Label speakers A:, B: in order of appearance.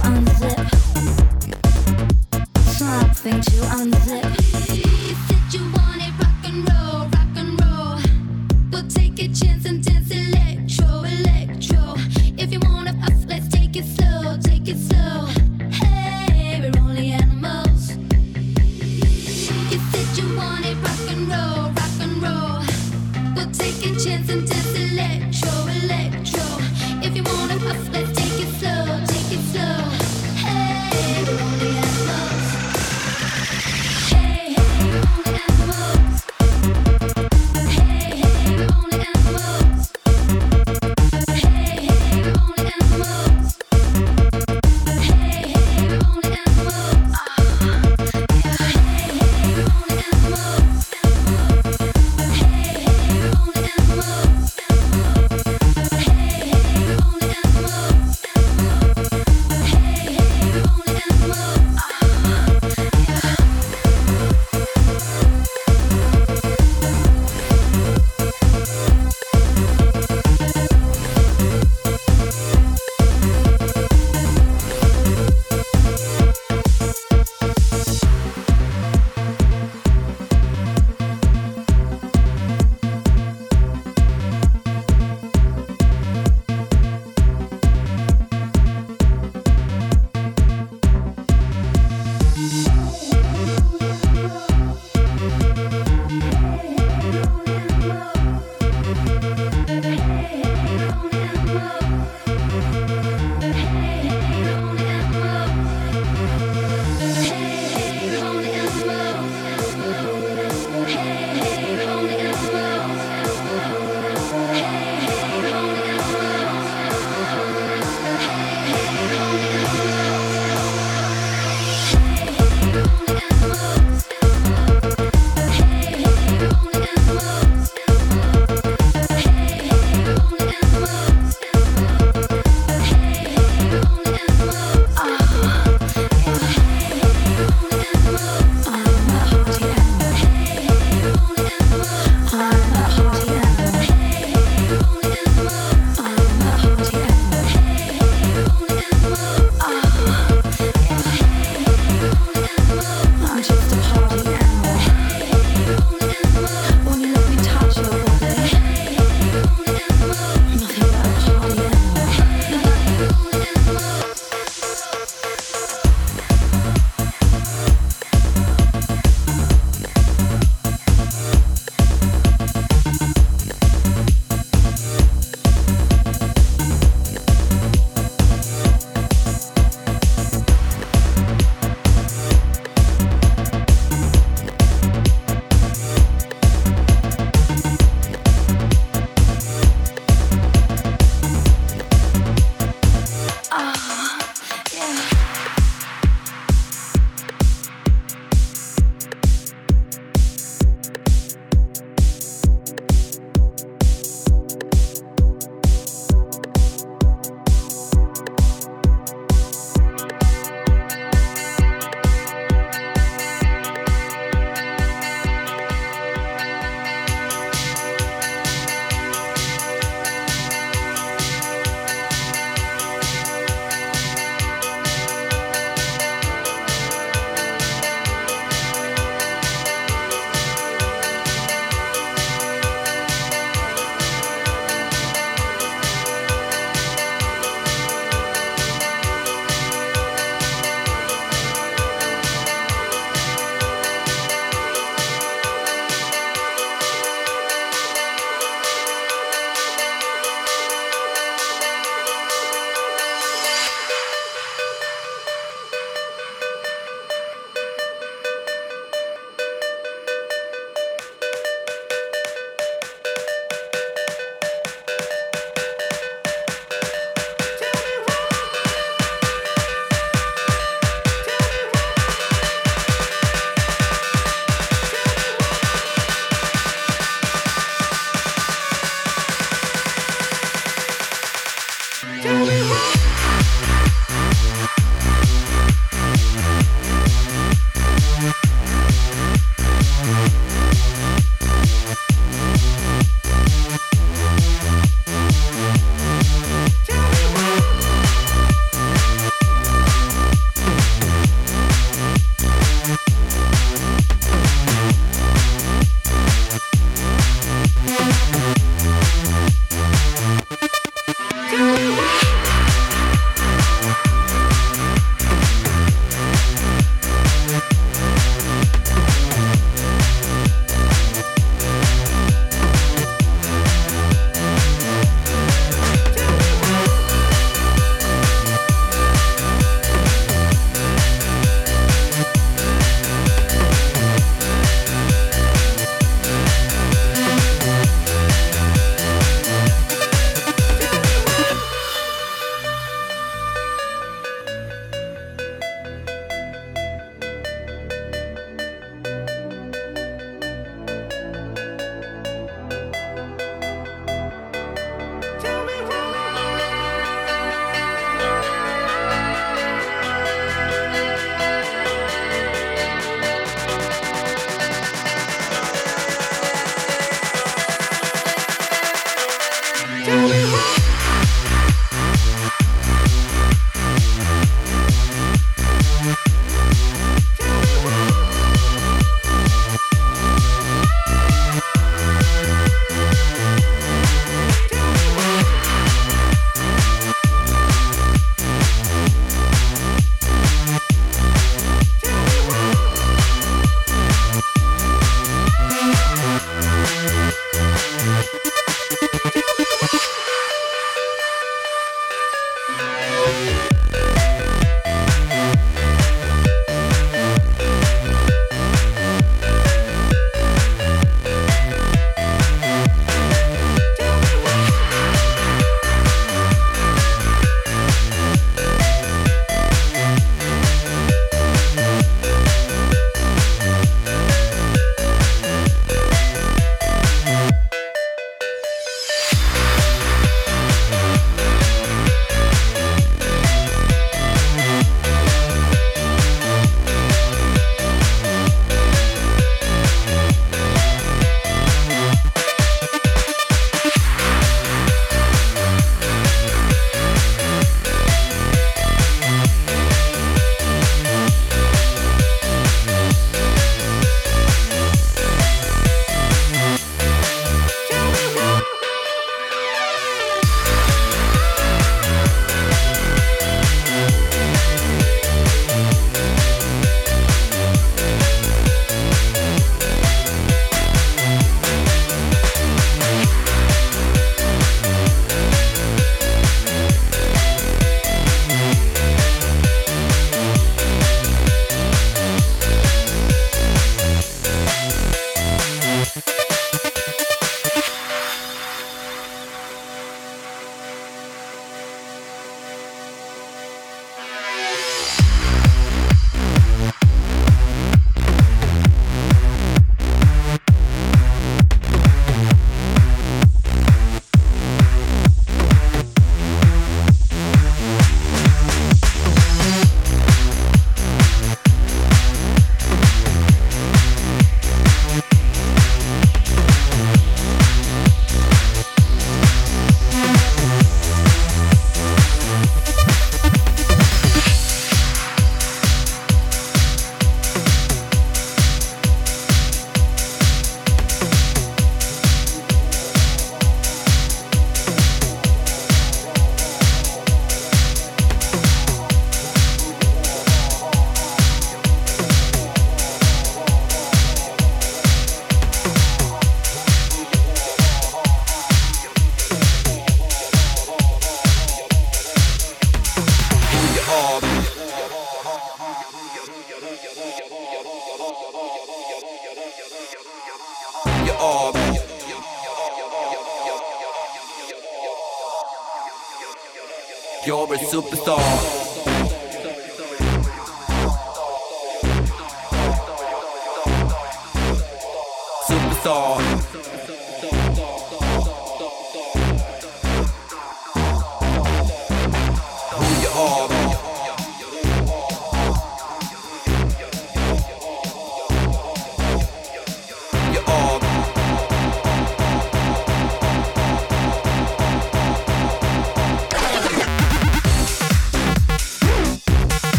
A: unzip. Something to unzip.